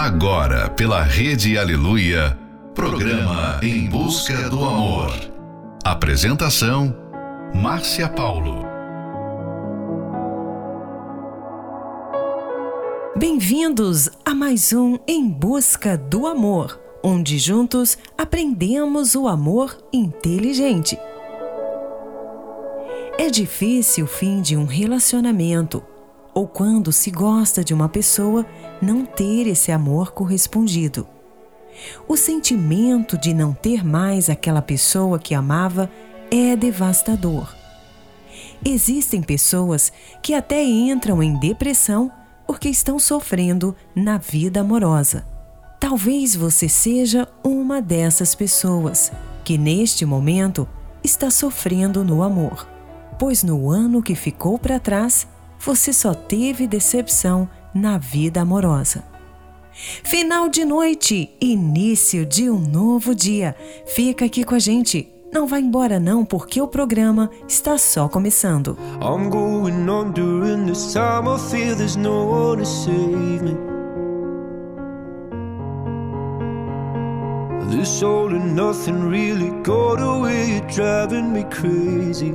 Agora, pela Rede Aleluia, programa Em Busca do Amor. Apresentação: Márcia Paulo. Bem-vindos a mais um Em Busca do Amor, onde juntos aprendemos o amor inteligente. É difícil o fim de um relacionamento ou quando se gosta de uma pessoa, não ter esse amor correspondido. O sentimento de não ter mais aquela pessoa que amava é devastador. Existem pessoas que até entram em depressão porque estão sofrendo na vida amorosa. Talvez você seja uma dessas pessoas que neste momento está sofrendo no amor, pois no ano que ficou para trás você só teve decepção na vida amorosa. Final de noite, início de um novo dia. Fica aqui com a gente. Não vá embora não, porque o programa está só começando. I'm going on during this time I feel there's no one to save me. This all and nothing really got away, driving me crazy.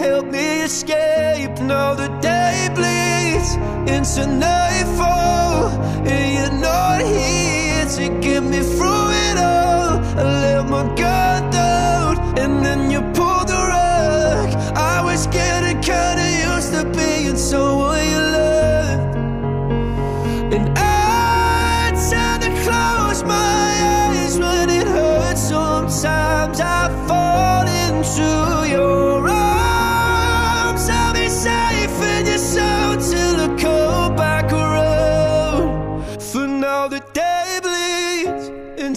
help me escape. Now the day bleeds into nightfall, and you're not here to get me through it all. I let my guard down, and then you pulled the rug. I was getting kinda used to being someone you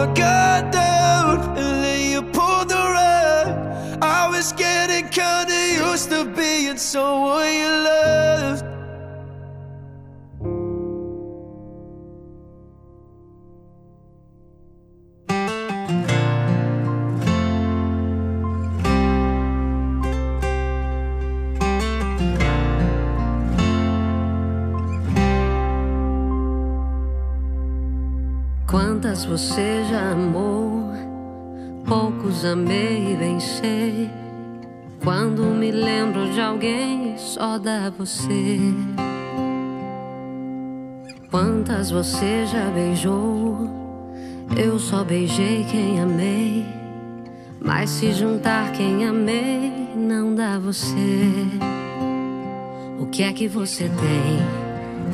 let guard down, and then you pulled the rug. I was getting kinda used to being someone you loved. Você já amou? Poucos amei e bem sei. Quando me lembro de alguém, só dá você. Quantas você já beijou? Eu só beijei quem amei. Mas se juntar quem amei, não dá você. O que é que você tem?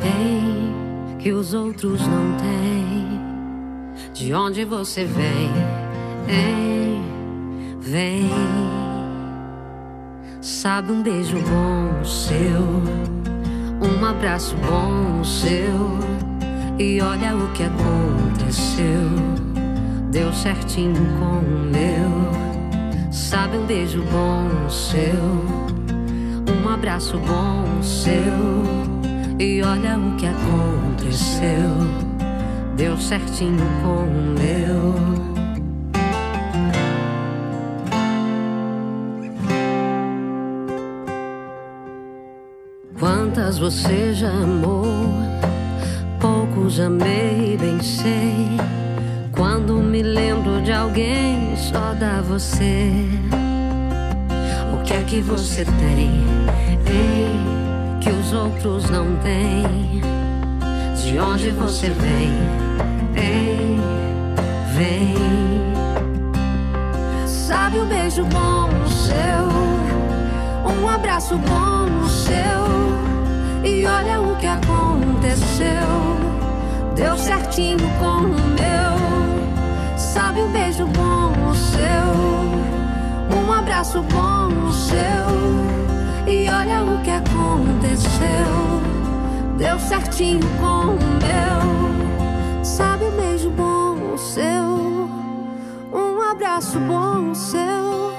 Tem que os outros não têm. De onde você vem? Hein? Vem. Sabe um beijo bom seu, um abraço bom seu. E olha o que aconteceu. deu certinho com o meu. Sabe um beijo bom seu, um abraço bom seu. E olha o que aconteceu, deu certinho com o meu. Quantas você já amou? Poucos amei, bem sei. Quando me lembro de alguém, só dá você. O que é que você tem? Ei, que os outros não têm. De onde você vem? Ei, vem. Sabe um beijo bom seu, um abraço bom seu. E olha o que aconteceu. Deu certinho com o meu sabe um beijo bom seu, um abraço bom seu. E olha o que aconteceu, deu certinho com o meu. Sabe um beijo bom o seu, um abraço bom o seu.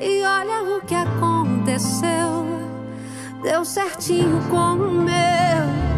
E olha o que aconteceu, deu certinho com o meu.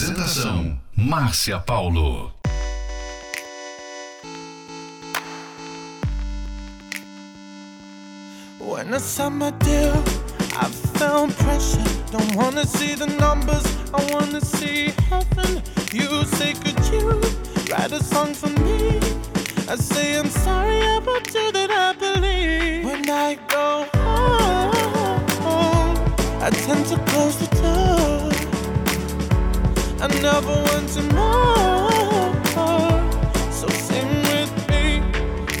Apresentação: Márcia Paulo. When I signed my deal, I felt pressure. Don't wanna see the numbers, I wanna see heaven. You say, could you write a song for me? I say, I'm sorry about you that I believe. When I go home, I tend to close the door. I never want to more. So sing with me.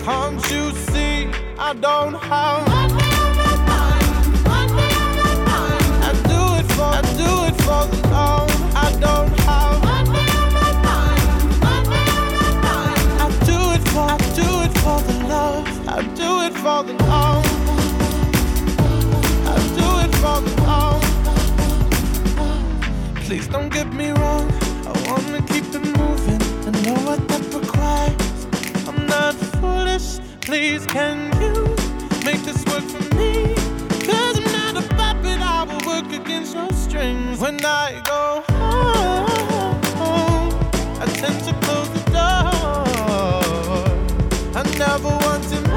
Can't you see? I don't have. Money on my mind. Money on my mind. I do it for. I do it for the love. I don't have. Money on my mind. Money on my mind. I do it for. I do it for the love. I do it for the love. I do it for the love. Please don't get me wrong. Know what that requires. I'm not foolish. Please, can you make this work for me? Cause I'm not a puppet. I will work against your strings. When I go home, I tend to close the door. I never wanted more.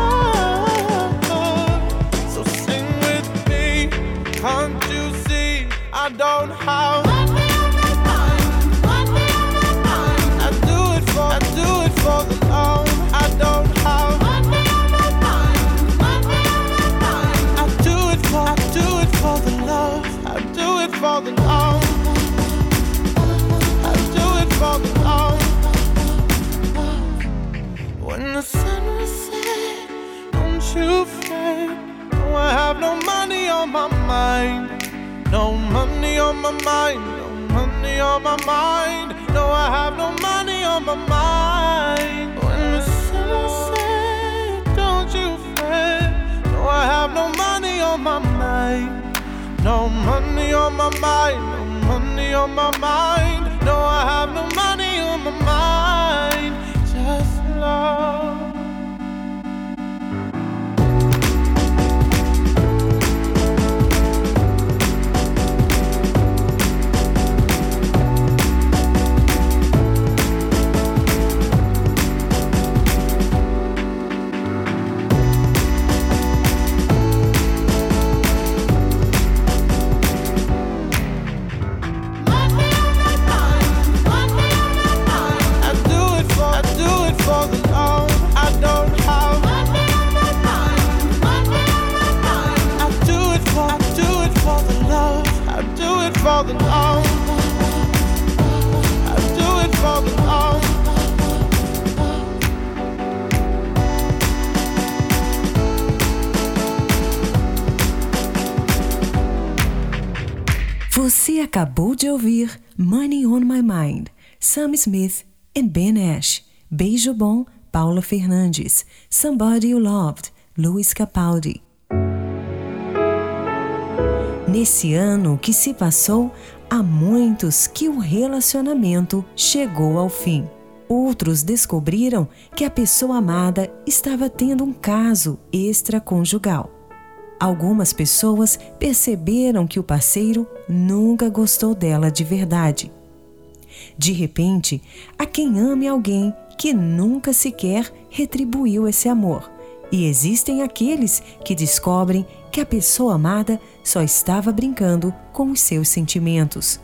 Mind. No money on my mind. No money on my mind. No, I have no money on my mind. When the sun set, don't you fret. No, I have no money on my mind. No money on my mind. No money on my mind. No, I have no money Você acabou de ouvir Money on My Mind, Sam Smith e Ben Ash. Beijo Bom, Paula Fernandes. Somebody You Loved, Luiz Capaldi. Nesse ano que se passou, há muitos que o relacionamento chegou ao fim. Outros descobriram que a pessoa amada estava tendo um caso extraconjugal. Algumas pessoas perceberam que o parceiro nunca gostou dela de verdade. De repente, há quem ame alguém que nunca sequer retribuiu esse amor. E existem aqueles que descobrem que a pessoa amada só estava brincando com os seus sentimentos.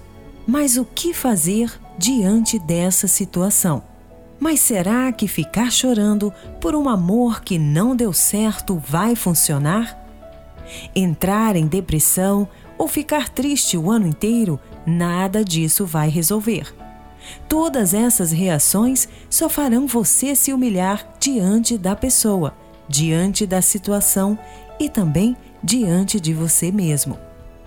Mas o que fazer diante dessa situação? Mas será que ficar chorando por um amor que não deu certo vai funcionar? Entrar em depressão ou ficar triste o ano inteiro, nada disso vai resolver. Todas essas reações só farão você se humilhar diante da pessoa, diante da situação e também diante de você mesmo.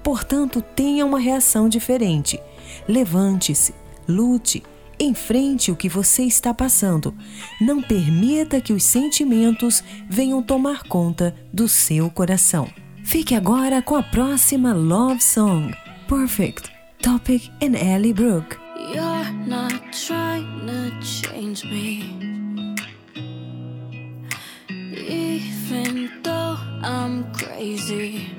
Portanto, tenha uma reação diferente. Levante-se, lute, enfrente o que você está passando. Não permita que os sentimentos venham tomar conta do seu coração. Fique agora com a próxima Love Song, Perfect, Topic and Ellie Brooke. You're not trying to change me. Even though I'm crazy.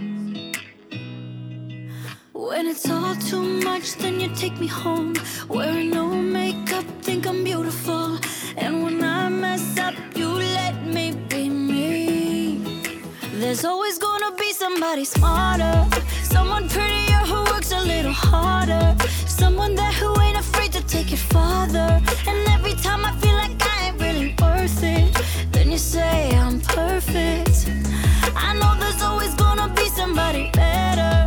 When it's all too much, then you take me home. Wearing no makeup, think I'm beautiful. And when I mess up, you let me be. There's always gonna be somebody smarter, someone prettier who works a little harder, someone there who ain't afraid to take it farther. And every time I feel like I ain't really worth it, then you say I'm perfect. I know there's always gonna be somebody better,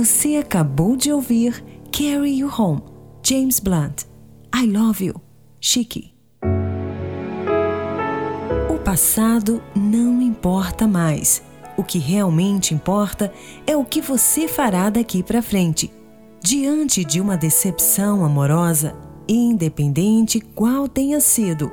Você acabou de ouvir Carry You Home, James Blunt. I Love You, Chique. O passado não importa mais. O que realmente importa é o que você fará daqui para frente. Diante de uma decepção amorosa, independente qual tenha sido,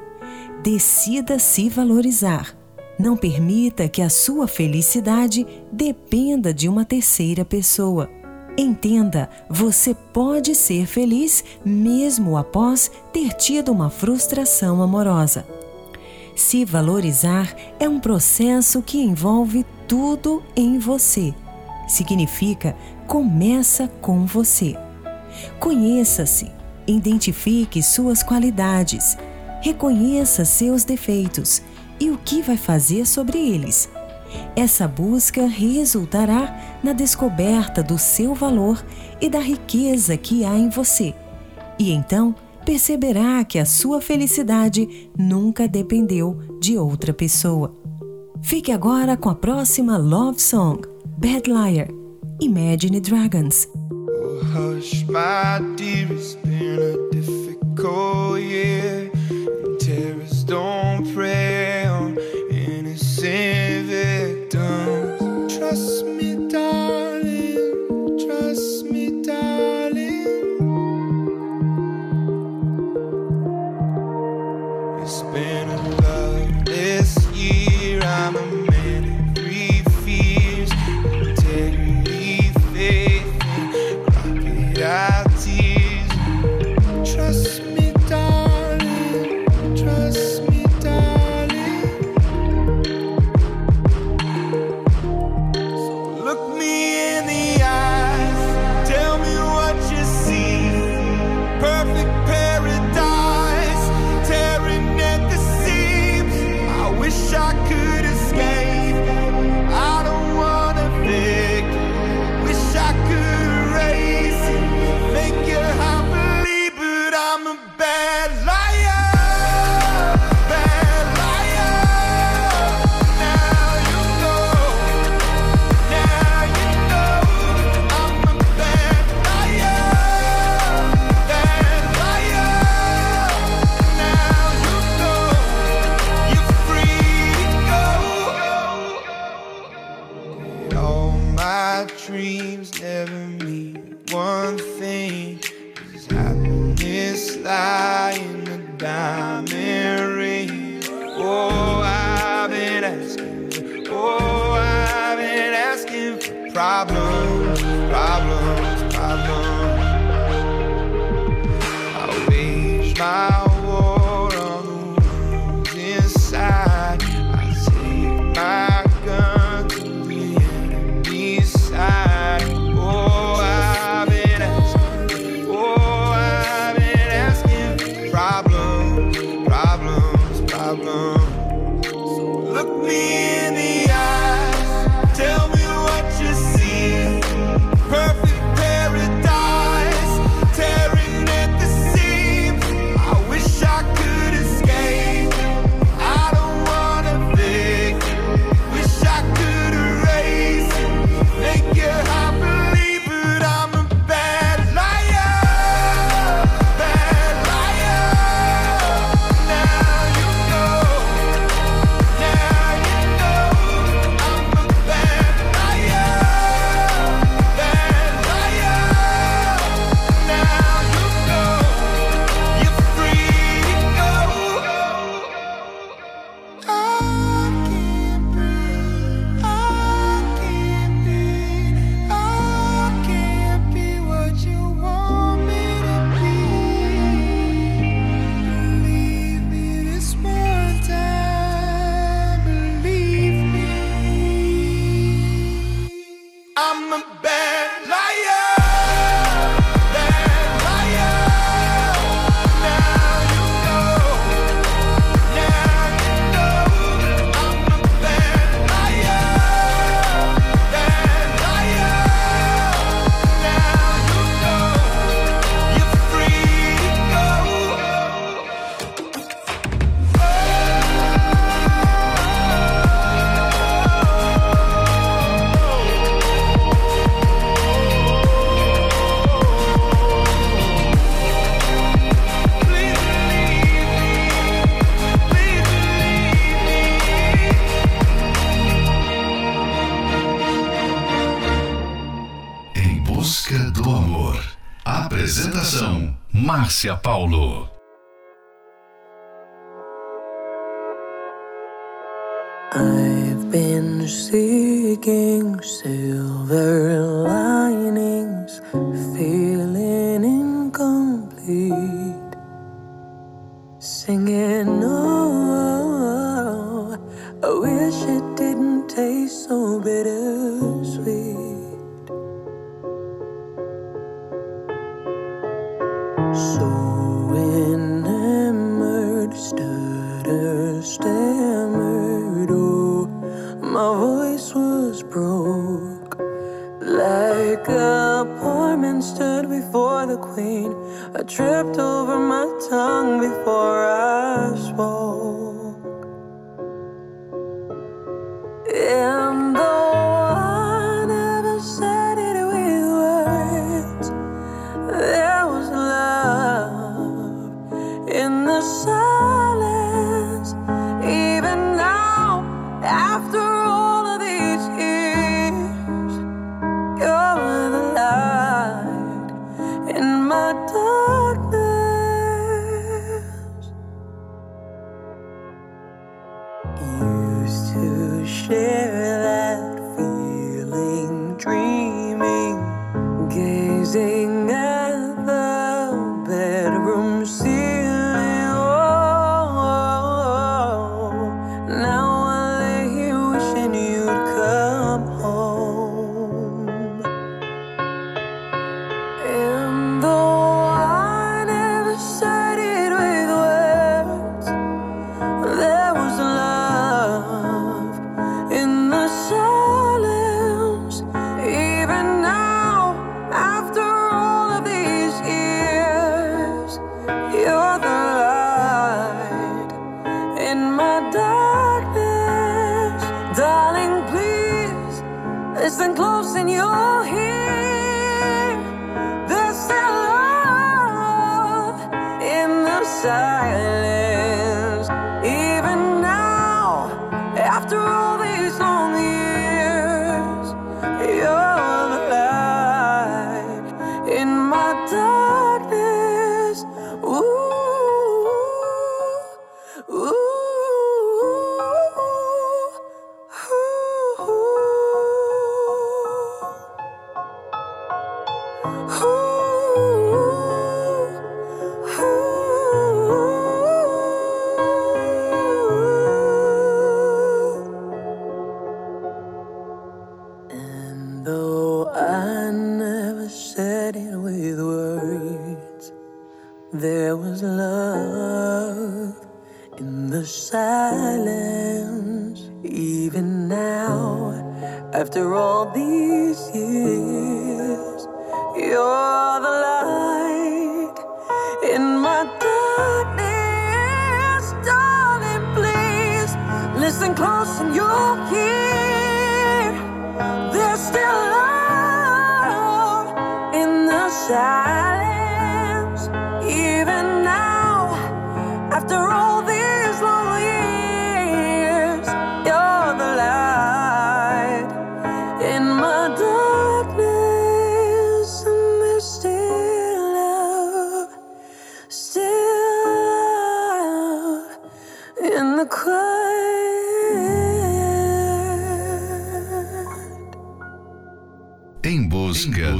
decida se valorizar. Não permita que a sua felicidade dependa de uma terceira pessoa. Entenda, você pode ser feliz mesmo após ter tido uma frustração amorosa. Se valorizar é um processo que envolve tudo em você. Significa começa com você. Conheça-se, identifique suas qualidades, reconheça seus defeitos e o que vai fazer sobre eles. Essa busca resultará na descoberta do seu valor e da riqueza que há em você. E então perceberá que a sua felicidade nunca dependeu de outra pessoa. Fique agora com a próxima love song, Bad Liar, Imagine Dragons. Oh, hush, my dear, it's been a difficult year. Don't prey Apresentação: Márcia Paulo. I've been seeking silver lining. for the queen. I tripped over my tongue before I.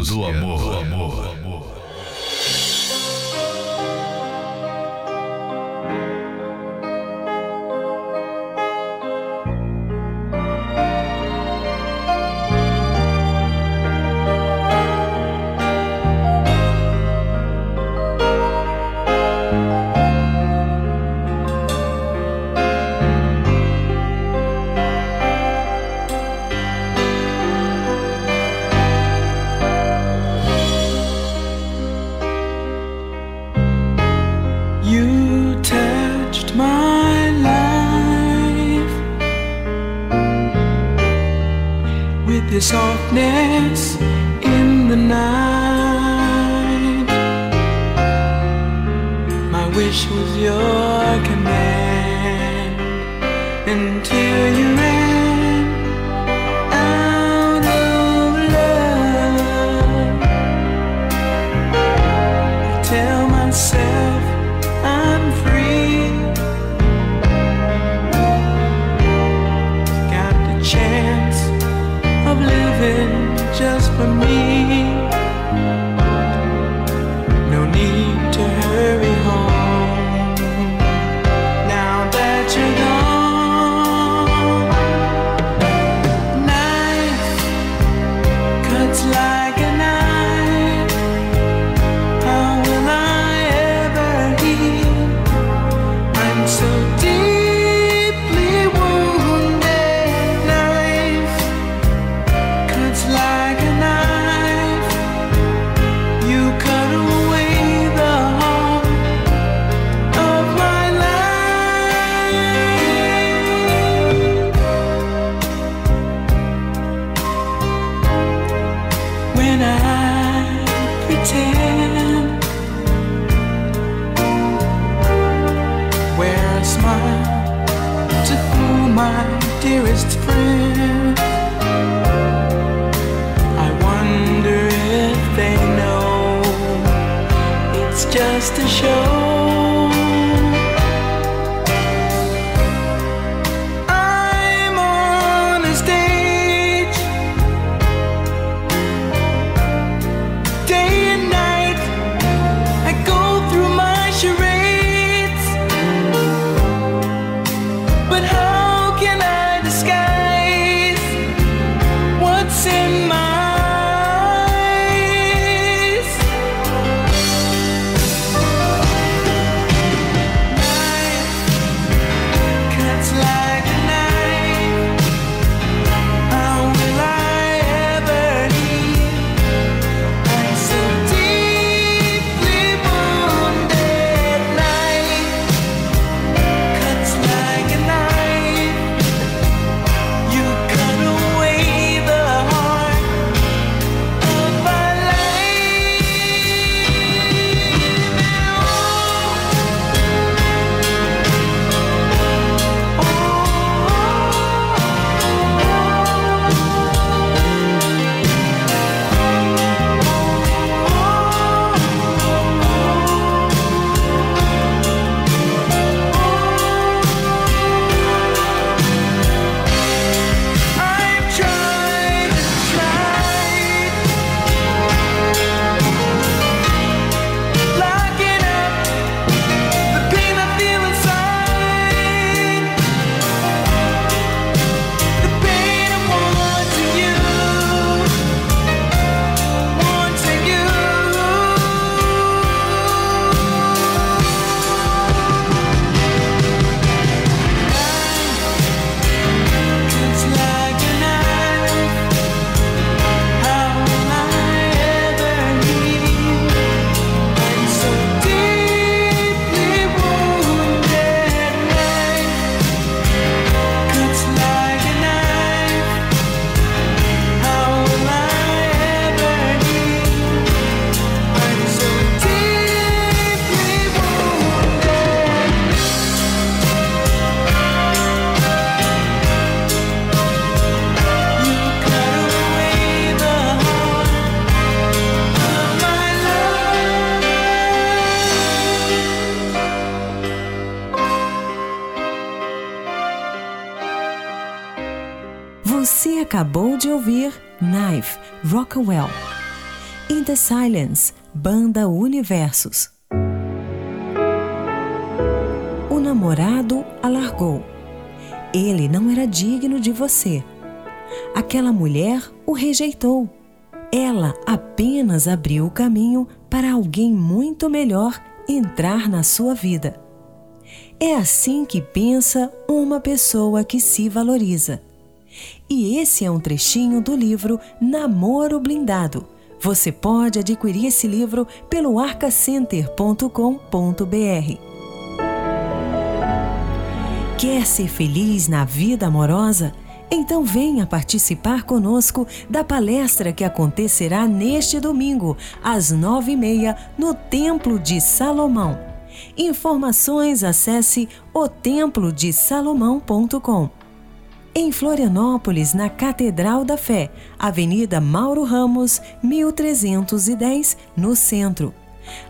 do amor. Rockwell. In the Silence, Banda Universos. O namorado a largou. Ele não era digno de você. Aquela mulher o rejeitou. Ela apenas abriu o caminho para alguém muito melhor entrar na sua vida. É assim que pensa uma pessoa que se valoriza. E esse é um trechinho do livro Namoro Blindado. Você pode adquirir esse livro pelo arcacenter.com.br. Quer ser feliz na vida amorosa? Então venha participar conosco da palestra que acontecerá neste domingo, às nove e meia, no Templo de Salomão. Informações acesse otemplodesalomão.com em Florianópolis, na Catedral da Fé, Avenida Mauro Ramos, 1310, no centro.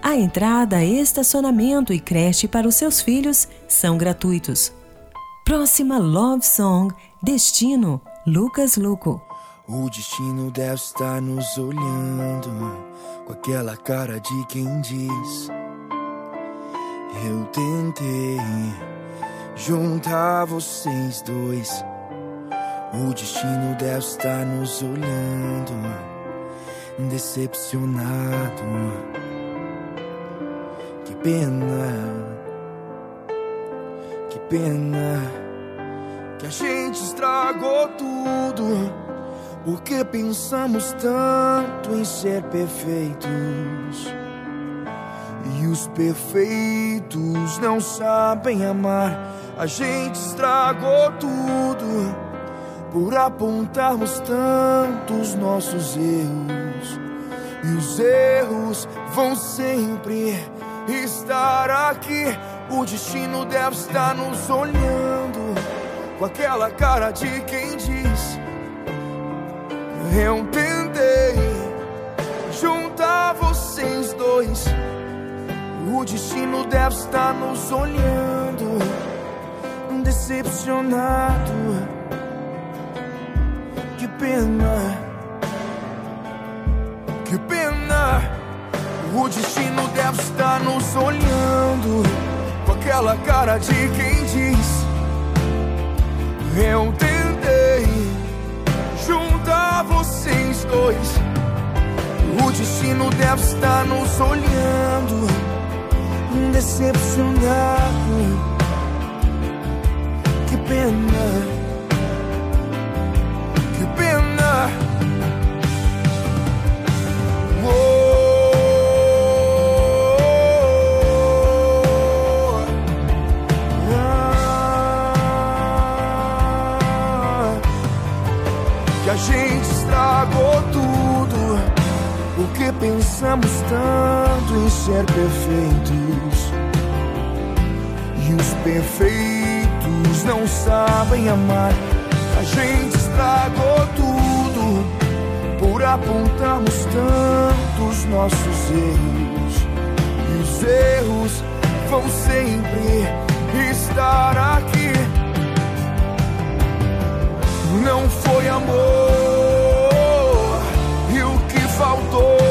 A entrada, estacionamento e creche para os seus filhos são gratuitos. Próxima Love Song, Destino, Lucas Luco. O destino deve estar nos olhando com aquela cara de quem diz: Eu tentei juntar vocês dois o destino deve estar nos olhando, decepcionado. Que pena, que pena, que a gente estragou tudo. Porque pensamos tanto em ser perfeitos. E os perfeitos não sabem amar. A gente estragou tudo por apontarmos tantos nossos erros. E os erros vão sempre estar aqui. O destino deve estar nos olhando com aquela cara de quem diz: Eu tentei juntar vocês dois. O destino deve estar nos olhando, decepcionado. Pena, que pena. O destino deve estar nos olhando com aquela cara de quem diz: Eu tentei juntar vocês dois. O destino deve estar nos olhando, decepcionado. Que pena, a gente estragou tudo. O que pensamos tanto em ser perfeitos? E os perfeitos não sabem amar. A gente estragou tudo Por apontarmos tantos nossos erros. E os erros vão sempre estar aqui Não foi amor E o que faltou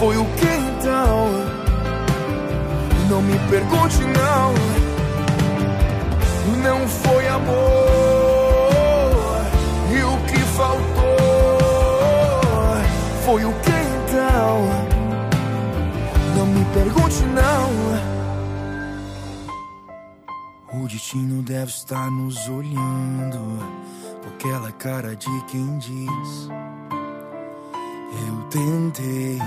foi o que então? Não me pergunte não. Não foi amor. E o que faltou foi o que então? Não me pergunte não. Destino deve estar nos olhando com aquela cara de quem diz. Eu tentei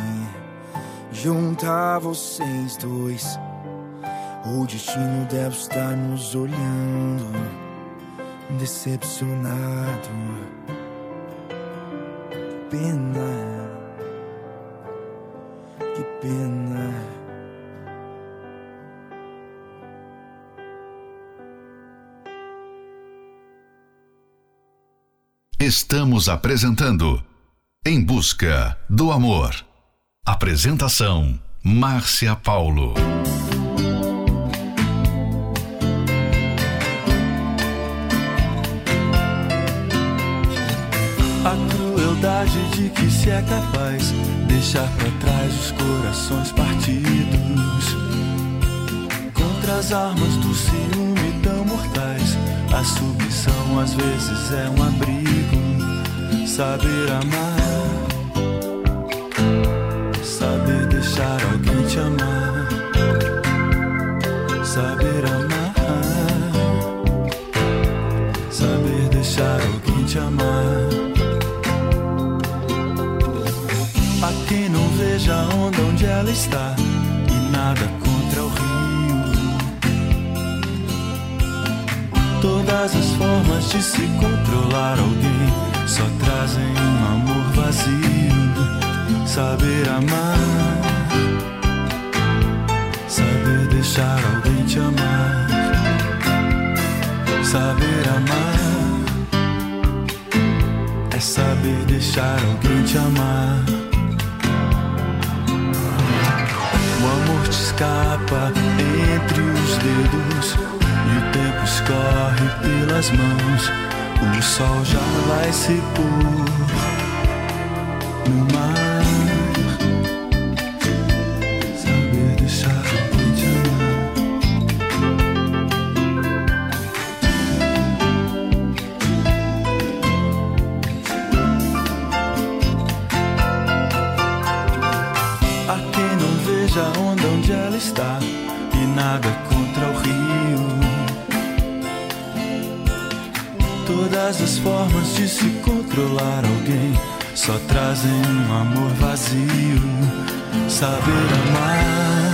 juntar vocês dois. O destino deve estar nos olhando, decepcionado. Pena, que pena. Estamos apresentando Em Busca do Amor. Apresentação: Márcia Paulo. A crueldade de que se é capaz deixar para trás os corações partidos. Contra as armas do ciúme tão mortais, a submissão às vezes é um abrigo. Saber amar, saber deixar alguém te amar, saber amar, saber deixar alguém te amar. A quem não veja a onda onde ela está e nada contra o rio. Todas as formas de se controlar alguém só trazem um amor vazio. Saber amar, saber deixar alguém te amar, saber amar é saber deixar alguém te amar. O amor te escapa entre os dedos e o tempo escorre pelas mãos. O sol já vai se pôr no mar. Só trazem um amor vazio. Saber amar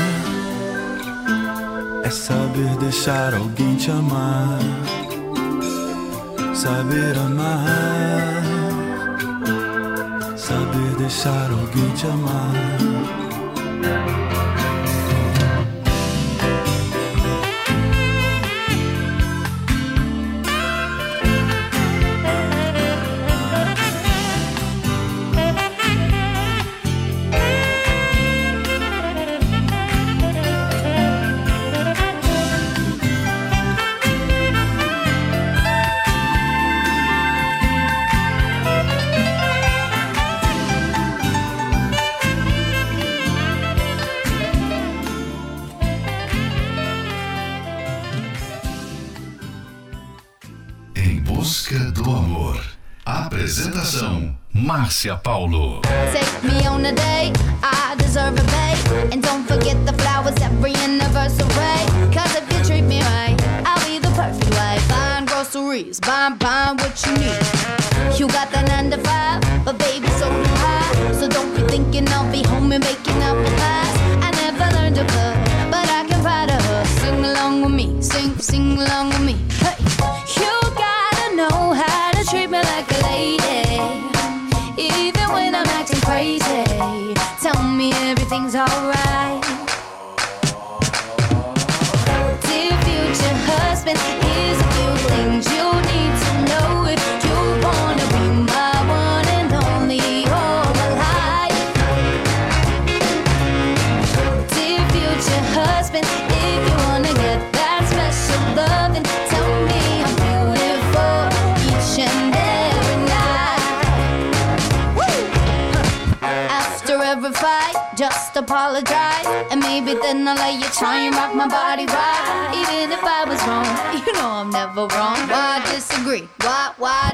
é saber deixar alguém te amar. Saber amar, saber deixar alguém te amar. Márcia Paulo. Take me on a date, I deserve a bait. And don't forget the flowers every anniversary. Cause if you treat me right, I'll be the perfect wife. Buying groceries, buying, buying apologize. And maybe then I'll let you try and rock my body right. Even if I was wrong, you know I'm never wrong. Why disagree? Why, why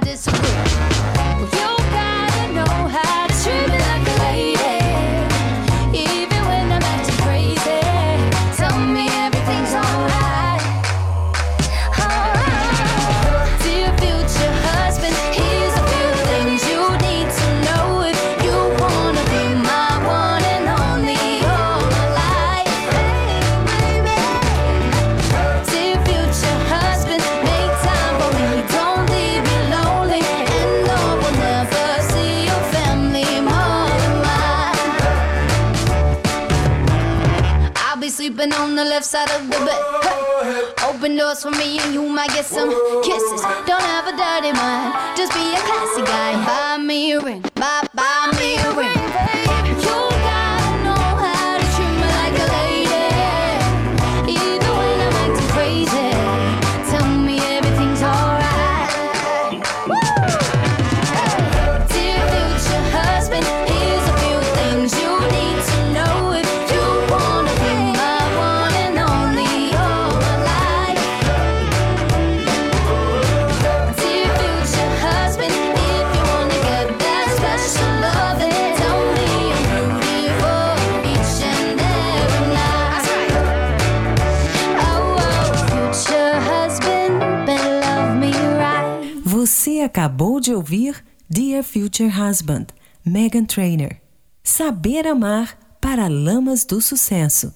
left side of the bed. Open doors for me and you might get some kisses. Don't have a dirty mind, just be a classy guy. De ouvir Dear Future Husband, Megan Trainor. Saber amar para lamas do sucesso.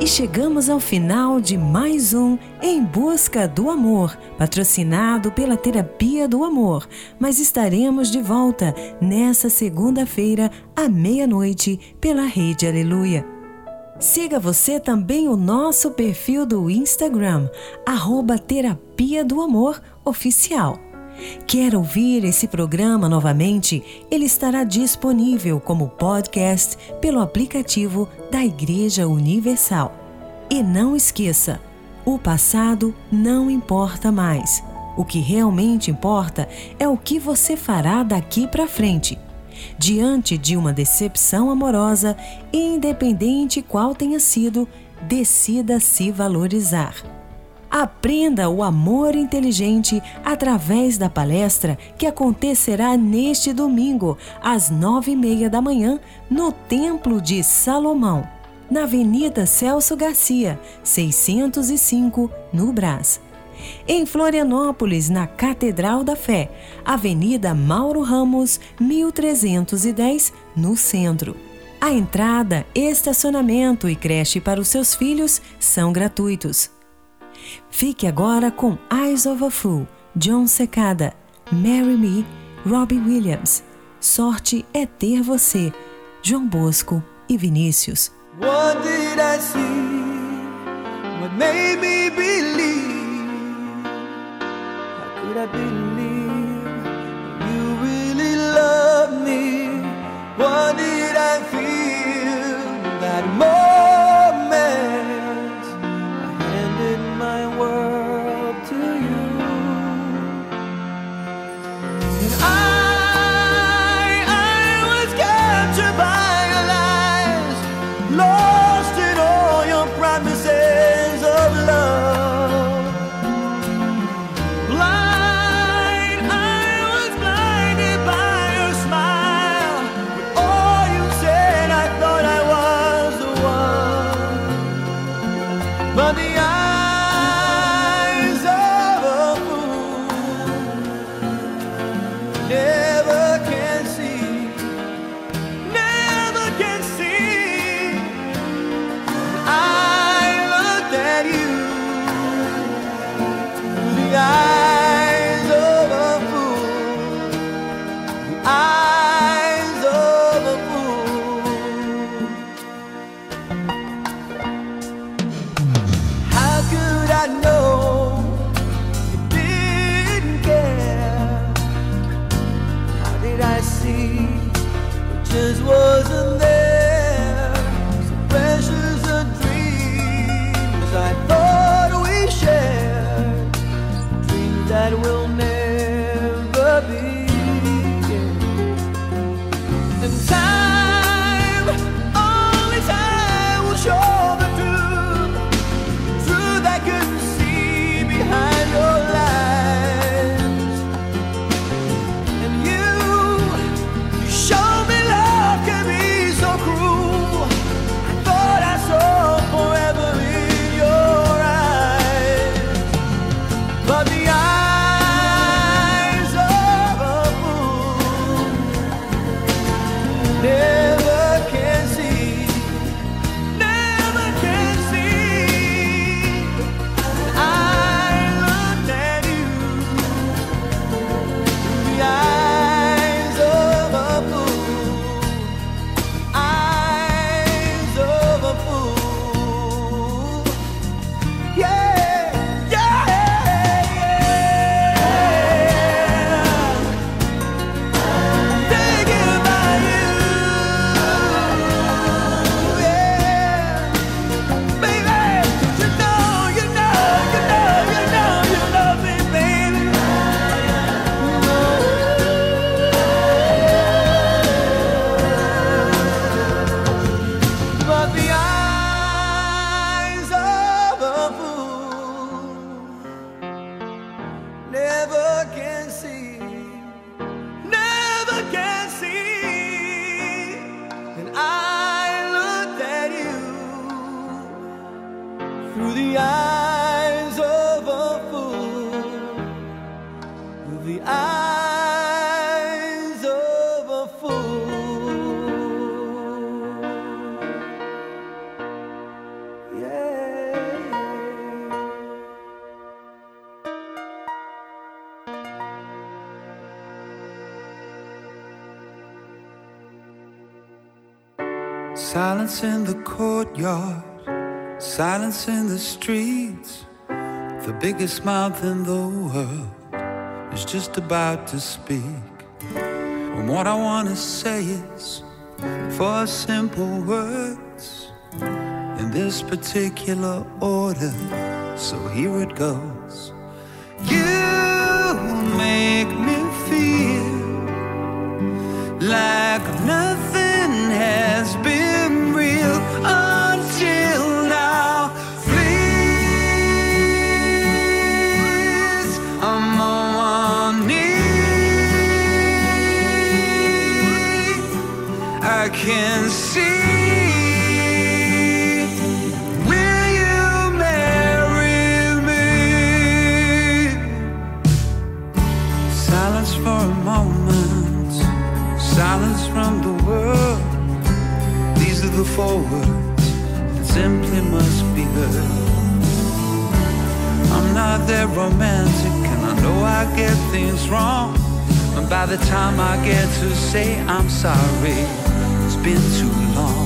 E chegamos ao final de mais um Em Busca do Amor, patrocinado pela Terapia do Amor. Mas estaremos de volta nessa segunda-feira, à meia-noite, pela Rede Aleluia. Siga você também o nosso perfil do Instagram, arroba Terapia do Amor Oficial. Quer ouvir esse programa novamente? Ele estará disponível como podcast pelo aplicativo da Igreja Universal. E não esqueça, o passado não importa mais. O que realmente importa é o que você fará daqui para frente. Diante de uma decepção amorosa, independente qual tenha sido, decida se valorizar. Aprenda o amor inteligente através da palestra que acontecerá neste domingo, às nove e meia da manhã, no Templo de Salomão, na Avenida Celso Garcia, 605, no Brás. Em Florianópolis, na Catedral da Fé, Avenida Mauro Ramos, 1310, no centro. A entrada, estacionamento e creche para os seus filhos são gratuitos. Fique agora com Eyes of a Fool, John Secada, Marry Me, Robbie Williams. Sorte é ter você, João Bosco e Vinícius. What did I see? What made me believe? Could I believe you really love me? What did I feel that moment? through the eyes of a fool, through the eyes of a fool. Yeah. Silence in the courtyard silence in the streets. The biggest mouth in the world is just about to speak. And what I want to say is four simple words in this particular order. So here it goes. You make me feel like nothing That romantic, and I know I get things wrong. And by the time I get to say I'm sorry, it's been too long.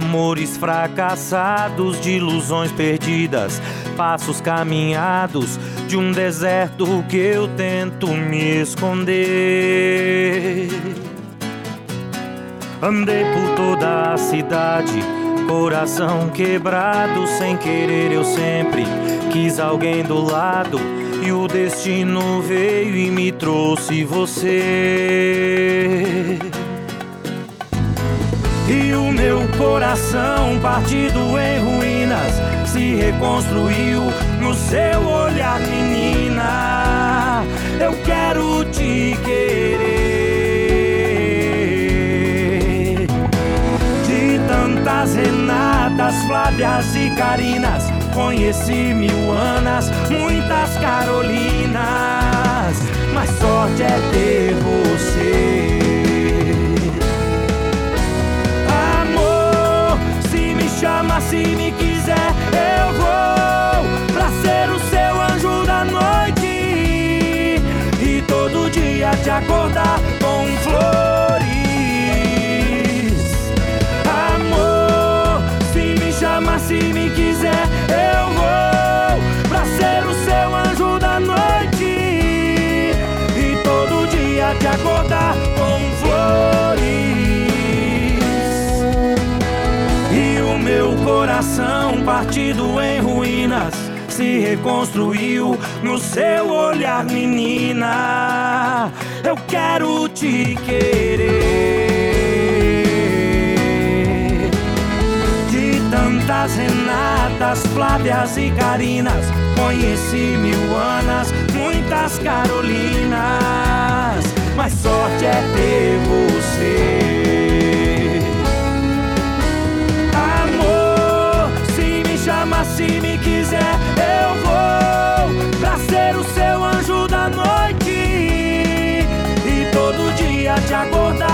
Amores fracassados, de ilusões perdidas, passos caminhados de um deserto que eu tento me esconder. Andei por toda a cidade, coração quebrado, sem querer eu sempre quis alguém do lado. E o destino veio e me trouxe você. E o meu coração, partido em ruínas, se reconstruiu no seu olhar, menina. Eu quero te querer. De tantas Renatas, Flávias e Carinas, conheci mil Anas, muitas Carolinas, mas sorte é ter você. Se me quiser, se reconstruiu no seu olhar, menina. Eu quero te querer. De tantas Renatas, Flávias e Carinas, conheci mil Anas, muitas Carolinas, mas sorte é ter você. Amor, se me agora.